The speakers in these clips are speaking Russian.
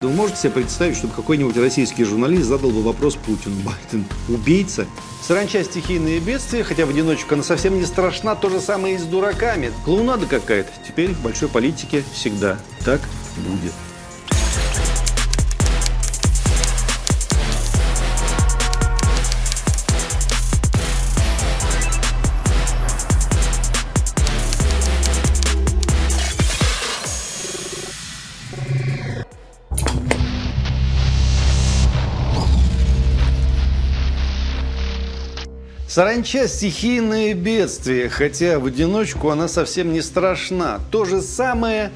Вы можете себе представить, чтобы какой-нибудь российский журналист задал бы вопрос Путину? Байден убийца? Саранча стихийные бедствия, хотя в одиночку она совсем не страшна, то же самое и с дураками. Клоунада какая-то. Теперь в большой политике всегда так будет. Саранча – стихийное бедствие, хотя в одиночку она совсем не страшна. То же самое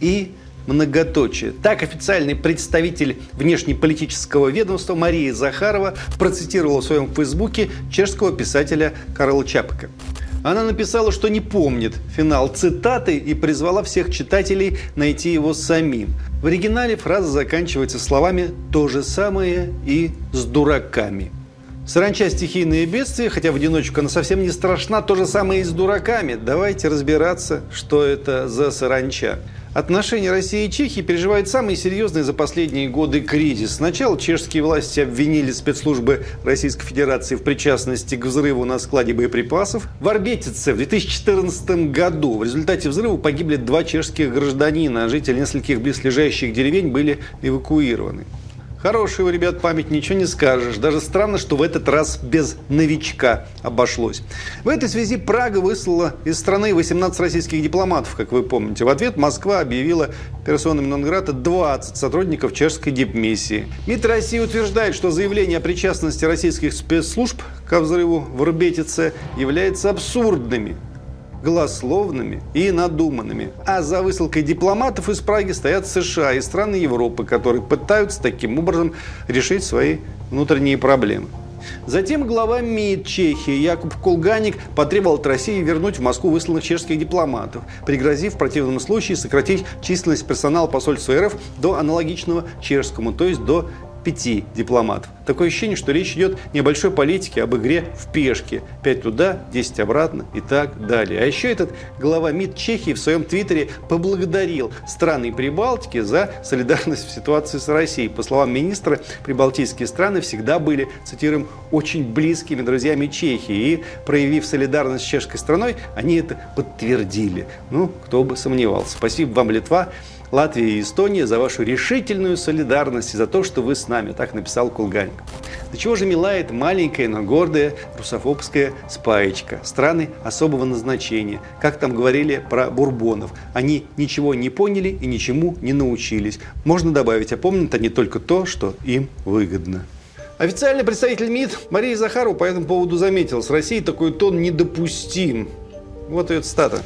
и многоточие. Так официальный представитель внешнеполитического ведомства Мария Захарова процитировала в своем фейсбуке чешского писателя Карла Чапка. Она написала, что не помнит финал цитаты и призвала всех читателей найти его самим. В оригинале фраза заканчивается словами «то же самое и с дураками». Саранча – стихийные бедствия, хотя в одиночку она совсем не страшна. То же самое и с дураками. Давайте разбираться, что это за саранча. Отношения России и Чехии переживают самый серьезный за последние годы кризис. Сначала чешские власти обвинили спецслужбы Российской Федерации в причастности к взрыву на складе боеприпасов. В Арбетице в 2014 году в результате взрыва погибли два чешских гражданина, а жители нескольких близлежащих деревень были эвакуированы. Хорошая у ребят память, ничего не скажешь. Даже странно, что в этот раз без новичка обошлось. В этой связи Прага выслала из страны 18 российских дипломатов, как вы помните. В ответ Москва объявила персонами Нонграта 20 сотрудников чешской дипмиссии. МИД России утверждает, что заявление о причастности российских спецслужб ко взрыву в Рбетице является абсурдными голословными и надуманными. А за высылкой дипломатов из Праги стоят США и страны Европы, которые пытаются таким образом решить свои внутренние проблемы. Затем глава МИД Чехии Якуб Кулганик потребовал от России вернуть в Москву высланных чешских дипломатов, пригрозив в противном случае сократить численность персонала посольства РФ до аналогичного чешскому, то есть до пяти дипломатов. Такое ощущение, что речь идет не о большой политике, а об игре в пешки. Пять туда, десять обратно и так далее. А еще этот глава МИД Чехии в своем твиттере поблагодарил страны Прибалтики за солидарность в ситуации с Россией. По словам министра, прибалтийские страны всегда были, цитируем, очень близкими друзьями Чехии. И, проявив солидарность с чешской страной, они это подтвердили. Ну, кто бы сомневался. Спасибо вам, Литва. Латвия и Эстония за вашу решительную солидарность и за то, что вы с нами, так написал Кулганик. До чего же мила эта маленькая, но гордая русофобская спаечка. Страны особого назначения. Как там говорили про бурбонов. Они ничего не поняли и ничему не научились. Можно добавить, а помнят они только то, что им выгодно. Официальный представитель МИД Мария Захарова по этому поводу заметила, с Россией такой тон недопустим. Вот ее цитата.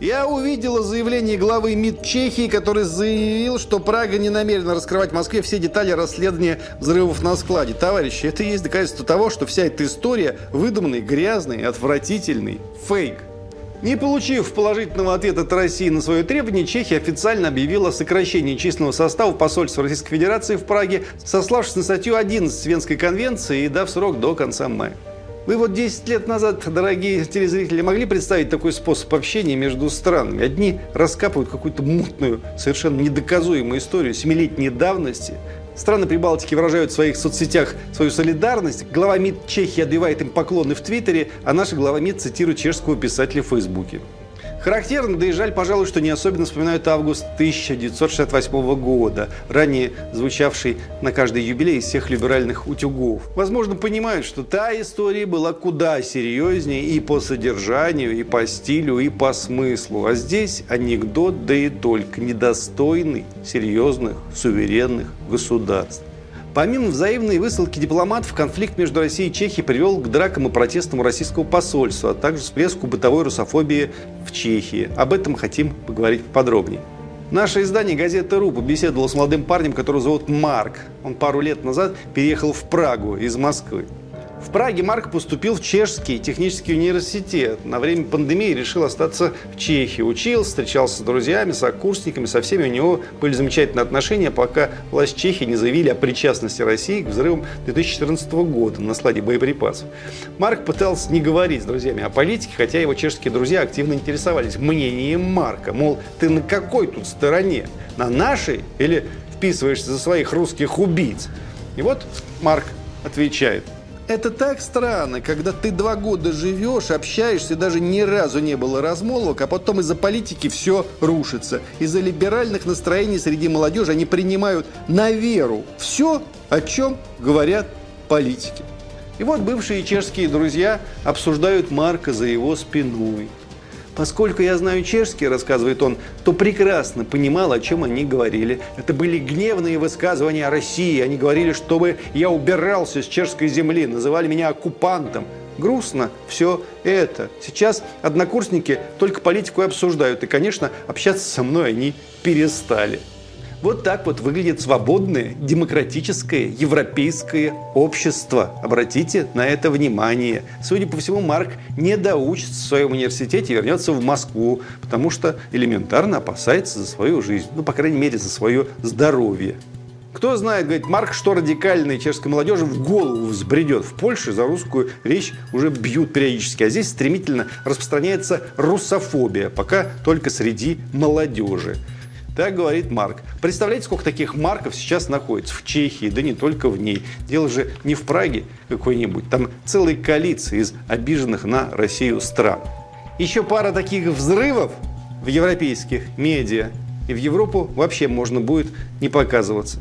Я увидела заявление главы МИД Чехии, который заявил, что Прага не намерена раскрывать в Москве все детали расследования взрывов на складе. Товарищи, это и есть доказательство того, что вся эта история выдуманный, грязный, отвратительный фейк. Не получив положительного ответа от России на свое требование, Чехия официально объявила о сокращении численного состава посольства Российской Федерации в Праге, сославшись на статью 11 Венской конвенции и дав срок до конца мая. Вы вот 10 лет назад, дорогие телезрители, могли представить такой способ общения между странами? Одни раскапывают какую-то мутную, совершенно недоказуемую историю семилетней давности, Страны Прибалтики выражают в своих соцсетях свою солидарность. Глава МИД Чехии отбивает им поклоны в Твиттере, а наша глава МИД цитирует чешского писателя в Фейсбуке. Характерно, да и жаль, пожалуй, что не особенно вспоминают август 1968 года, ранее звучавший на каждый юбилей из всех либеральных утюгов. Возможно, понимают, что та история была куда серьезнее и по содержанию, и по стилю, и по смыслу. А здесь анекдот, да и только, недостойный серьезных суверенных государств. Помимо взаимной высылки дипломатов, конфликт между Россией и Чехией привел к дракам и протестам у российского посольства, а также всплеску бытовой русофобии в Чехии. Об этом хотим поговорить подробнее. Наше издание «Газета РУ» побеседовало с молодым парнем, которого зовут Марк. Он пару лет назад переехал в Прагу из Москвы. В Праге Марк поступил в Чешский технический университет. На время пандемии решил остаться в Чехии. Учился, встречался с друзьями, с окурсниками, со всеми у него были замечательные отношения, пока власть Чехии не заявили о причастности России к взрывам 2014 года на складе боеприпасов. Марк пытался не говорить с друзьями о политике, хотя его чешские друзья активно интересовались мнением Марка. Мол, ты на какой тут стороне? На нашей или вписываешься за своих русских убийц? И вот Марк отвечает. Это так странно, когда ты два года живешь, общаешься, даже ни разу не было размолвок, а потом из-за политики все рушится. Из-за либеральных настроений среди молодежи они принимают на веру все, о чем говорят политики. И вот бывшие чешские друзья обсуждают Марка за его спиной. Поскольку я знаю чешский, рассказывает он, то прекрасно понимал, о чем они говорили. Это были гневные высказывания о России. Они говорили, чтобы я убирался с чешской земли, называли меня оккупантом. Грустно все это. Сейчас однокурсники только политику и обсуждают. И, конечно, общаться со мной они перестали. Вот так вот выглядит свободное, демократическое, европейское общество. Обратите на это внимание. Судя по всему, Марк не доучится в своем университете и вернется в Москву, потому что элементарно опасается за свою жизнь. Ну, по крайней мере, за свое здоровье. Кто знает, говорит, Марк, что радикальной чешской молодежи в голову взбредет. В Польше за русскую речь уже бьют периодически, а здесь стремительно распространяется русофобия, пока только среди молодежи. Так говорит Марк. Представляете, сколько таких марков сейчас находится в Чехии, да не только в ней. Дело же не в Праге какой-нибудь. Там целые коалиции из обиженных на Россию стран. Еще пара таких взрывов в европейских медиа, и в Европу вообще можно будет не показываться.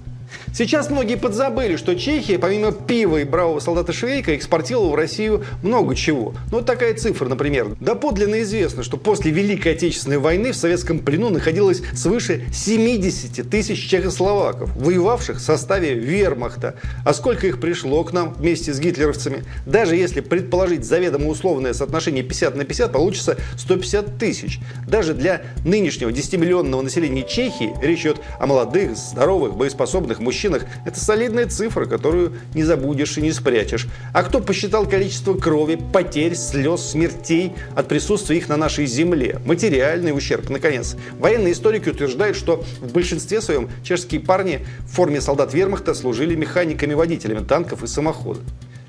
Сейчас многие подзабыли, что Чехия, помимо пива и бравого солдата Швейка, экспортировала в Россию много чего. Ну, вот такая цифра, например. Да подлинно известно, что после Великой Отечественной войны в советском плену находилось свыше 70 тысяч чехословаков, воевавших в составе вермахта. А сколько их пришло к нам вместе с гитлеровцами? Даже если предположить заведомо условное соотношение 50 на 50, получится 150 тысяч. Даже для нынешнего 10-миллионного населения Чехии речь идет о молодых, здоровых, боеспособных молодых мужчинах, это солидная цифра, которую не забудешь и не спрячешь. А кто посчитал количество крови, потерь, слез, смертей от присутствия их на нашей земле? Материальный ущерб, наконец. Военные историки утверждают, что в большинстве своем чешские парни в форме солдат вермахта служили механиками-водителями танков и самоходов.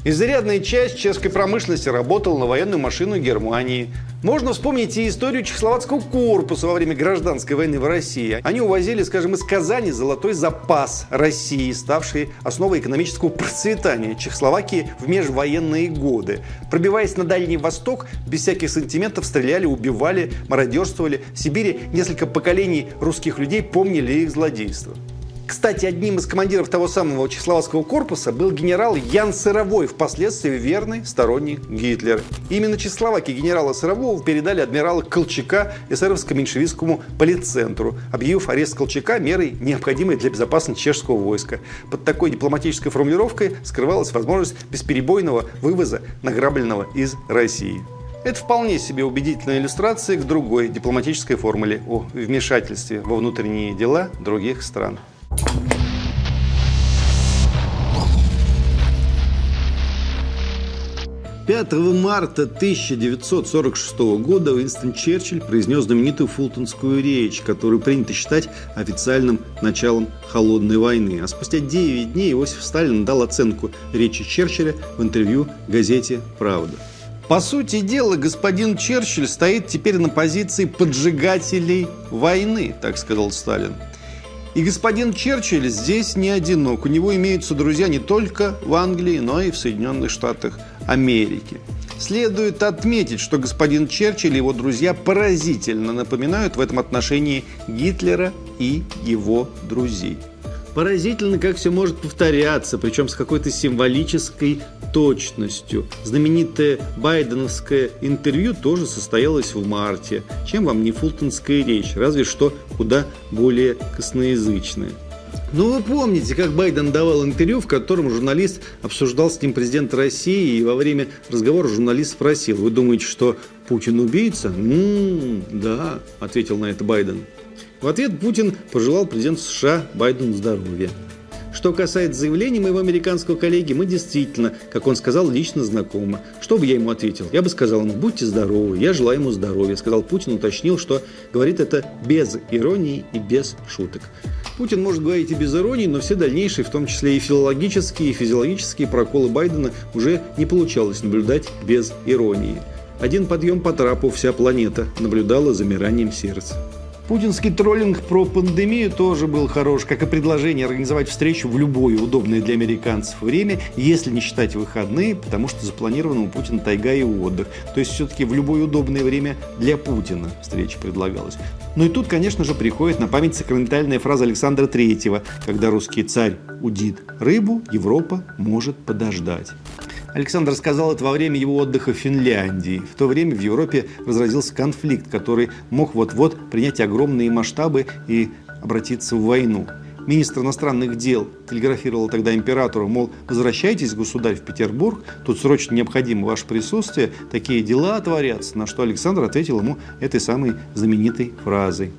Изрядная часть чешской промышленности работала на военную машину Германии. Можно вспомнить и историю чехословацкого корпуса во время гражданской войны в России. Они увозили, скажем, из Казани золотой запас России, ставший основой экономического процветания Чехословакии в межвоенные годы. Пробиваясь на Дальний Восток, без всяких сантиментов стреляли, убивали, мародерствовали. В Сибири несколько поколений русских людей помнили их злодейство. Кстати, одним из командиров того самого Чехословацкого корпуса был генерал Ян Сыровой, впоследствии верный сторонник Гитлера. Именно Чехословакии генерала Сырового передали адмирала Колчака эсеровско-меньшевистскому полицентру, объявив арест Колчака мерой, необходимой для безопасности чешского войска. Под такой дипломатической формулировкой скрывалась возможность бесперебойного вывоза награбленного из России. Это вполне себе убедительная иллюстрация к другой дипломатической формуле о вмешательстве во внутренние дела других стран. 5 марта 1946 года Уинстон Черчилль произнес знаменитую фултонскую речь, которую принято считать официальным началом Холодной войны. А спустя 9 дней Иосиф Сталин дал оценку речи Черчилля в интервью газете «Правда». По сути дела, господин Черчилль стоит теперь на позиции поджигателей войны, так сказал Сталин. И господин Черчилль здесь не одинок. У него имеются друзья не только в Англии, но и в Соединенных Штатах Америки. Следует отметить, что господин Черчилль и его друзья поразительно напоминают в этом отношении Гитлера и его друзей. Поразительно, как все может повторяться, причем с какой-то символической точностью. Знаменитое байденовское интервью тоже состоялось в марте. Чем вам не фултонская речь, разве что куда более косноязычная. Ну, вы помните, как Байден давал интервью, в котором журналист обсуждал с ним президента России, и во время разговора журналист спросил, вы думаете, что Путин убийца? «М-м, да, ответил на это Байден. В ответ Путин пожелал президенту США Байдену здоровья. Что касается заявления моего американского коллеги, мы действительно, как он сказал, лично знакомы. Что бы я ему ответил? Я бы сказал ему, будьте здоровы, я желаю ему здоровья. Сказал Путин, уточнил, что говорит это без иронии и без шуток. Путин может говорить и без иронии, но все дальнейшие, в том числе и филологические, и физиологические проколы Байдена уже не получалось наблюдать без иронии. Один подъем по трапу вся планета наблюдала замиранием сердца. Путинский троллинг про пандемию тоже был хорош, как и предложение организовать встречу в любое удобное для американцев время, если не считать выходные, потому что запланировано у Путина тайга и отдых. То есть все-таки в любое удобное время для Путина встреча предлагалась. Ну и тут, конечно же, приходит на память сакраментальная фраза Александра Третьего, когда русский царь удит рыбу, Европа может подождать. Александр сказал это во время его отдыха в Финляндии. В то время в Европе разразился конфликт, который мог вот-вот принять огромные масштабы и обратиться в войну. Министр иностранных дел телеграфировал тогда императору, мол, возвращайтесь, государь, в Петербург, тут срочно необходимо ваше присутствие, такие дела творятся, на что Александр ответил ему этой самой знаменитой фразой.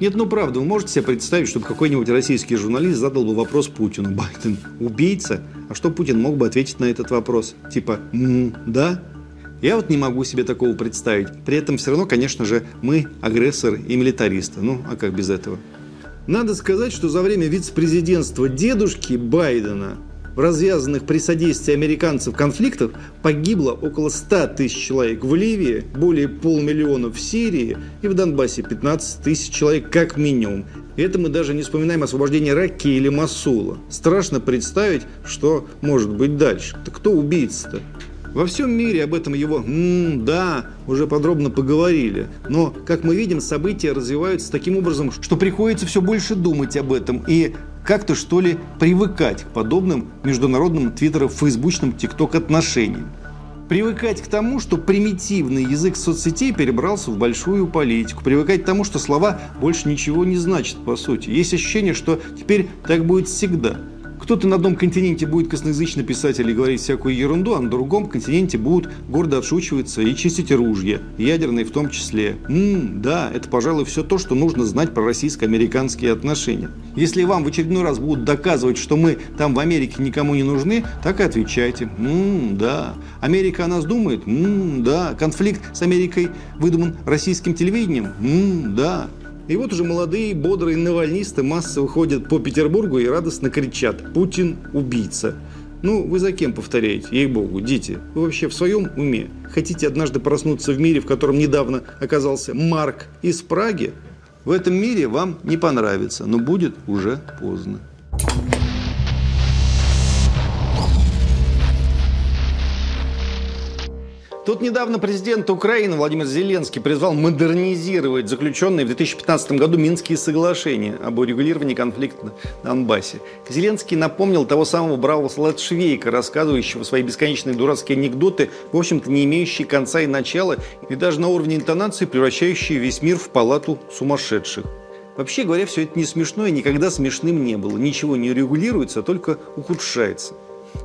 Нет, ну правда, вы можете себе представить, чтобы какой-нибудь российский журналист задал бы вопрос Путину, Байден убийца? А что Путин мог бы ответить на этот вопрос? Типа, м-м, да? Я вот не могу себе такого представить. При этом все равно, конечно же, мы агрессор и милитаристы. Ну, а как без этого? Надо сказать, что за время вице-президентства дедушки Байдена в развязанных при содействии американцев конфликтах погибло около 100 тысяч человек в Ливии, более полмиллиона в Сирии и в Донбассе 15 тысяч человек как минимум. И это мы даже не вспоминаем освобождение Раки или Масула. Страшно представить, что может быть дальше. Так кто убийца-то? Во всем мире об этом его «м, да» уже подробно поговорили. Но, как мы видим, события развиваются таким образом, что приходится все больше думать об этом и как-то, что ли, привыкать к подобным международным твиттерам, фейсбучным, тикток отношениям. Привыкать к тому, что примитивный язык соцсетей перебрался в большую политику. Привыкать к тому, что слова больше ничего не значат, по сути. Есть ощущение, что теперь так будет всегда – кто-то на одном континенте будет косноязычно писать или говорить всякую ерунду, а на другом континенте будут гордо отшучиваться и чистить ружья, ядерные в том числе. Ммм, да, это, пожалуй, все то, что нужно знать про российско-американские отношения. Если вам в очередной раз будут доказывать, что мы там в Америке никому не нужны, так и отвечайте. Ммм, да. Америка о нас думает? Ммм, да. Конфликт с Америкой выдуман российским телевидением? Ммм, да. И вот уже молодые, бодрые навальнисты массово ходят по Петербургу и радостно кричат «Путин – убийца». Ну, вы за кем повторяете? Ей-богу, дети, вы вообще в своем уме? Хотите однажды проснуться в мире, в котором недавно оказался Марк из Праги? В этом мире вам не понравится, но будет уже поздно. Тут недавно президент Украины Владимир Зеленский призвал модернизировать заключенные в 2015 году Минские соглашения об урегулировании конфликта на Донбассе. Зеленский напомнил того самого бравого солдата Швейка, рассказывающего свои бесконечные дурацкие анекдоты, в общем-то не имеющие конца и начала, и даже на уровне интонации превращающие весь мир в палату сумасшедших. Вообще говоря, все это не смешно и никогда смешным не было. Ничего не регулируется, а только ухудшается.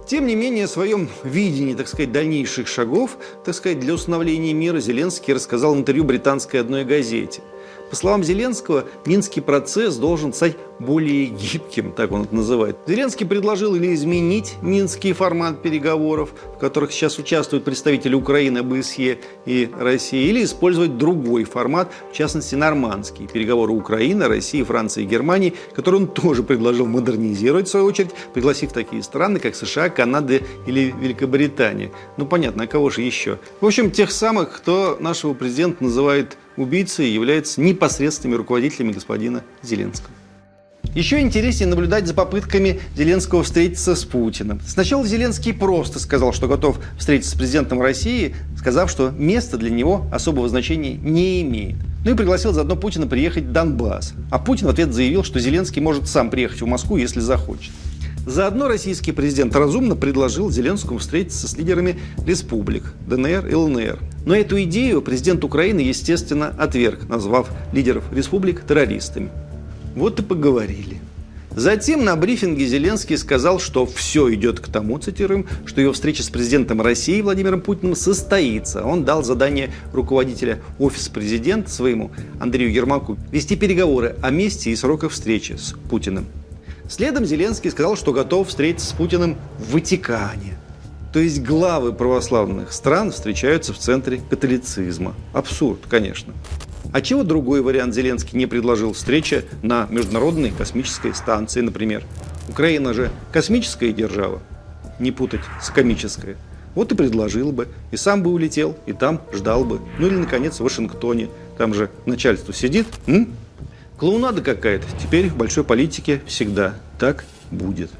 Тем не менее, о своем видении, так сказать, дальнейших шагов, так сказать, для установления мира Зеленский рассказал в интервью британской одной газете – по словам Зеленского, Минский процесс должен стать более гибким, так он это называет. Зеленский предложил или изменить Минский формат переговоров, в которых сейчас участвуют представители Украины, ОБСЕ и России, или использовать другой формат, в частности, нормандский. Переговоры Украины, России, Франции и Германии, который он тоже предложил модернизировать, в свою очередь, пригласив такие страны, как США, Канада или Великобритания. Ну, понятно, а кого же еще? В общем, тех самых, кто нашего президента называет убийцей являются непосредственными руководителями господина Зеленского. Еще интереснее наблюдать за попытками Зеленского встретиться с Путиным. Сначала Зеленский просто сказал, что готов встретиться с президентом России, сказав, что место для него особого значения не имеет. Ну и пригласил заодно Путина приехать в Донбасс. А Путин в ответ заявил, что Зеленский может сам приехать в Москву, если захочет. Заодно российский президент разумно предложил Зеленскому встретиться с лидерами республик ДНР и ЛНР. Но эту идею президент Украины, естественно, отверг, назвав лидеров республик террористами. Вот и поговорили. Затем на брифинге Зеленский сказал, что все идет к тому, цитируем, что его встреча с президентом России Владимиром Путиным состоится. Он дал задание руководителя офиса президента своему Андрею Ермаку вести переговоры о месте и сроках встречи с Путиным. Следом Зеленский сказал, что готов встретиться с Путиным в Ватикане. То есть главы православных стран встречаются в центре католицизма. Абсурд, конечно. А чего другой вариант Зеленский не предложил? Встреча на Международной космической станции, например. Украина же космическая держава, не путать с комической. Вот и предложил бы, и сам бы улетел, и там ждал бы. Ну или, наконец, в Вашингтоне. Там же начальство сидит, м? Клоунада какая-то. Теперь в большой политике всегда так будет.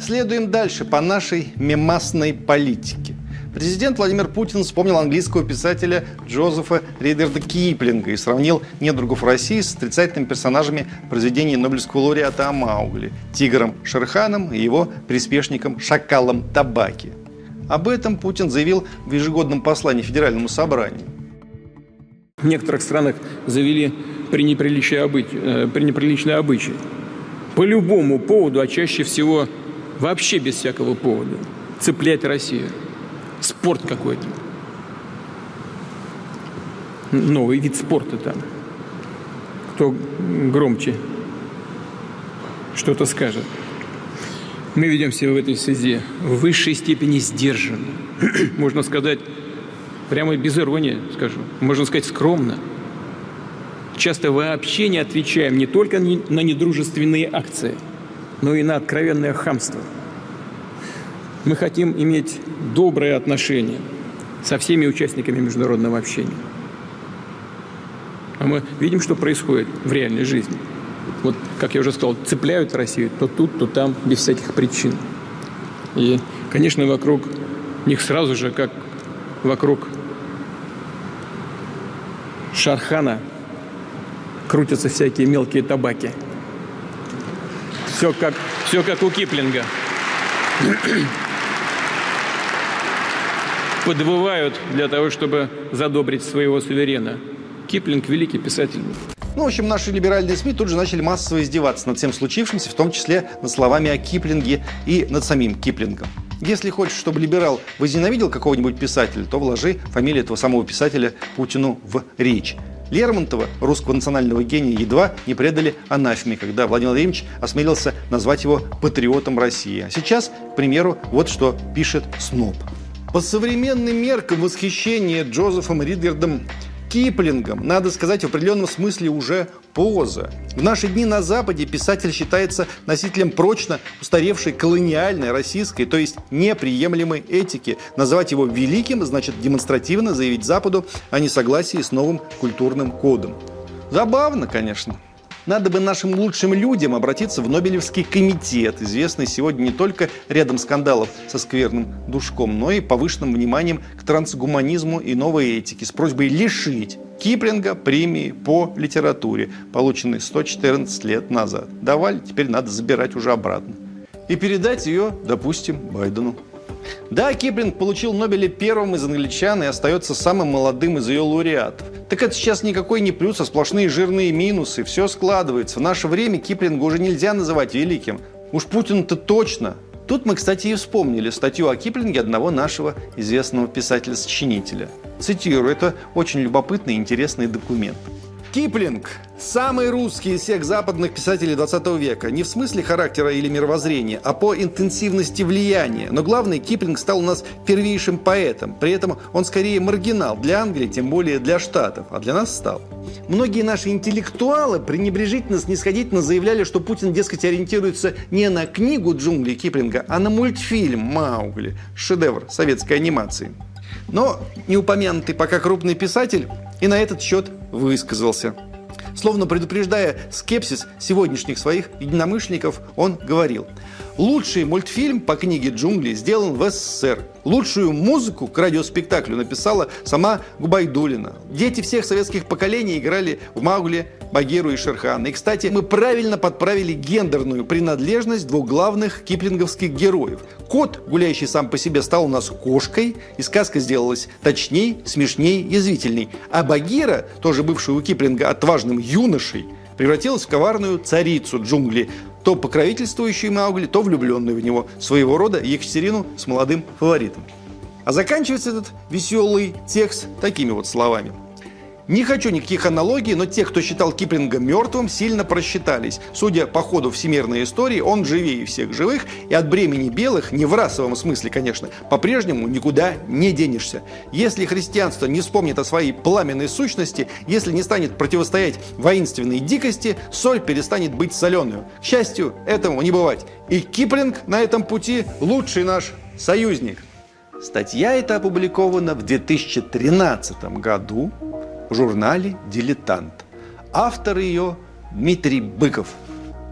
Следуем дальше по нашей мемасной политике. Президент Владимир Путин вспомнил английского писателя Джозефа Ридерда Киплинга и сравнил недругов России с отрицательными персонажами произведений Нобелевского лауреата Амаугли, тигром Шерханом и его приспешником Шакалом Табаки. Об этом Путин заявил в ежегодном послании Федеральному собранию. В некоторых странах завели пренеприличные обычаи, э, пренеприличные обычаи. По любому поводу, а чаще всего вообще без всякого повода, цеплять Россию. Спорт какой-то. Новый вид спорта там. Кто громче что-то скажет. Мы ведем себя в этой связи в высшей степени сдержанно. Можно сказать, прямо без иронии скажу, можно сказать скромно. Часто вообще не отвечаем не только на недружественные акции, но и на откровенное хамство. Мы хотим иметь добрые отношения со всеми участниками международного общения. А мы видим, что происходит в реальной жизни. Как я уже сказал, цепляют Россию то тут, то там, без всяких причин. И, конечно, вокруг них сразу же, как вокруг Шархана крутятся всякие мелкие табаки. Все как, все как у Киплинга. Подвывают для того, чтобы задобрить своего суверена. Киплинг – великий писатель. Ну, в общем, наши либеральные СМИ тут же начали массово издеваться над всем случившимся, в том числе над словами о Киплинге и над самим Киплингом. Если хочешь, чтобы либерал возненавидел какого-нибудь писателя, то вложи фамилию этого самого писателя Путину в речь. Лермонтова, русского национального гения, едва не предали анафеме, когда Владимир Владимирович осмелился назвать его патриотом России. А сейчас, к примеру, вот что пишет Сноб. По современным меркам восхищение Джозефом Ридгардом Киплингом, надо сказать, в определенном смысле уже поза. В наши дни на Западе писатель считается носителем прочно устаревшей колониальной, российской, то есть неприемлемой этики. Называть его великим значит демонстративно заявить Западу о несогласии с новым культурным кодом. Забавно, конечно. Надо бы нашим лучшим людям обратиться в Нобелевский комитет, известный сегодня не только рядом скандалов со скверным душком, но и повышенным вниманием к трансгуманизму и новой этике с просьбой лишить Киплинга премии по литературе, полученной 114 лет назад. Давали, теперь надо забирать уже обратно. И передать ее, допустим, Байдену. Да, Киплинг получил Нобеля первым из англичан и остается самым молодым из ее лауреатов. Так это сейчас никакой не плюс, а сплошные жирные минусы. Все складывается. В наше время Киплинга уже нельзя называть великим. Уж Путин-то точно. Тут мы, кстати, и вспомнили статью о Киплинге одного нашего известного писателя-сочинителя. Цитирую, это очень любопытный и интересный документ. Киплинг – самый русский из всех западных писателей 20 века. Не в смысле характера или мировоззрения, а по интенсивности влияния. Но главный Киплинг стал у нас первейшим поэтом. При этом он скорее маргинал для Англии, тем более для Штатов. А для нас стал. Многие наши интеллектуалы пренебрежительно, снисходительно заявляли, что Путин, дескать, ориентируется не на книгу джунглей Киплинга, а на мультфильм «Маугли» – шедевр советской анимации. Но неупомянутый пока крупный писатель и на этот счет высказался. Словно предупреждая скепсис сегодняшних своих единомышленников, он говорил – Лучший мультфильм по книге «Джунгли» сделан в СССР. Лучшую музыку к радиоспектаклю написала сама Губайдулина. Дети всех советских поколений играли в Маугли, Багиру и Шерхана. И, кстати, мы правильно подправили гендерную принадлежность двух главных киплинговских героев. Кот, гуляющий сам по себе, стал у нас кошкой, и сказка сделалась точней, смешней, язвительней. А Багира, тоже бывший у Киплинга отважным юношей, превратилась в коварную царицу джунглей, то покровительствующую Маугли, то влюбленную в него, своего рода Екатерину с молодым фаворитом. А заканчивается этот веселый текст такими вот словами – не хочу никаких аналогий, но те, кто считал Киплинга мертвым, сильно просчитались. Судя по ходу всемирной истории, он живее всех живых, и от бремени белых, не в расовом смысле, конечно, по-прежнему никуда не денешься. Если христианство не вспомнит о своей пламенной сущности, если не станет противостоять воинственной дикости, соль перестанет быть соленую. К счастью, этому не бывать. И Киплинг на этом пути лучший наш союзник. Статья эта опубликована в 2013 году в журнале «Дилетант». Автор ее Дмитрий Быков.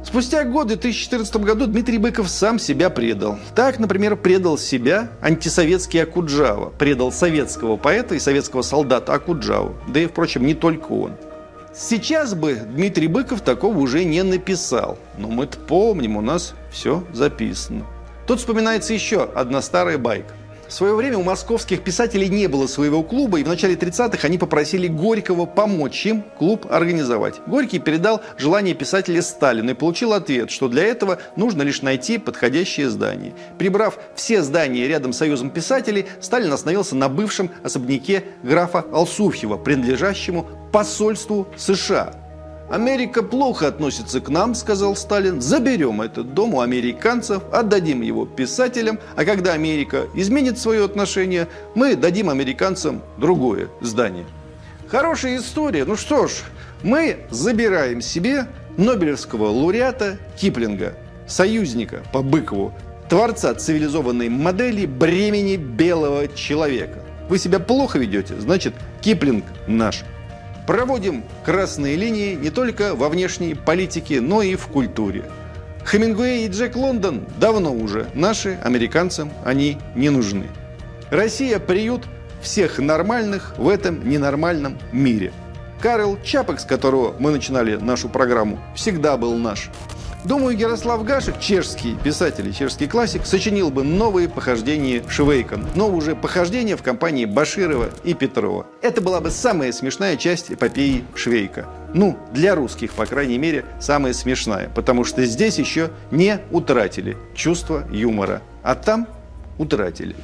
Спустя год, в 2014 году, Дмитрий Быков сам себя предал. Так, например, предал себя антисоветский Акуджава. Предал советского поэта и советского солдата Акуджаву. Да и, впрочем, не только он. Сейчас бы Дмитрий Быков такого уже не написал. Но мы-то помним, у нас все записано. Тут вспоминается еще одна старая байка. В свое время у московских писателей не было своего клуба, и в начале 30-х они попросили Горького помочь им клуб организовать. Горький передал желание писателя Сталину и получил ответ, что для этого нужно лишь найти подходящее здание. Прибрав все здания рядом с Союзом писателей, Сталин остановился на бывшем особняке графа Алсуфьева, принадлежащему посольству США. «Америка плохо относится к нам», – сказал Сталин. «Заберем этот дом у американцев, отдадим его писателям, а когда Америка изменит свое отношение, мы дадим американцам другое здание». Хорошая история. Ну что ж, мы забираем себе Нобелевского лауреата Киплинга, союзника по Быкову, творца цивилизованной модели бремени белого человека. Вы себя плохо ведете, значит, Киплинг наш. Проводим красные линии не только во внешней политике, но и в культуре. Хемингуэй и Джек Лондон давно уже наши, американцам они не нужны. Россия – приют всех нормальных в этом ненормальном мире. Карл Чапок, с которого мы начинали нашу программу, всегда был наш. Думаю, Ярослав Гашек, чешский писатель и чешский классик, сочинил бы новые похождения Швейка, но уже похождения в компании Баширова и Петрова. Это была бы самая смешная часть эпопеи Швейка. Ну, для русских, по крайней мере, самая смешная, потому что здесь еще не утратили чувство юмора, а там утратили.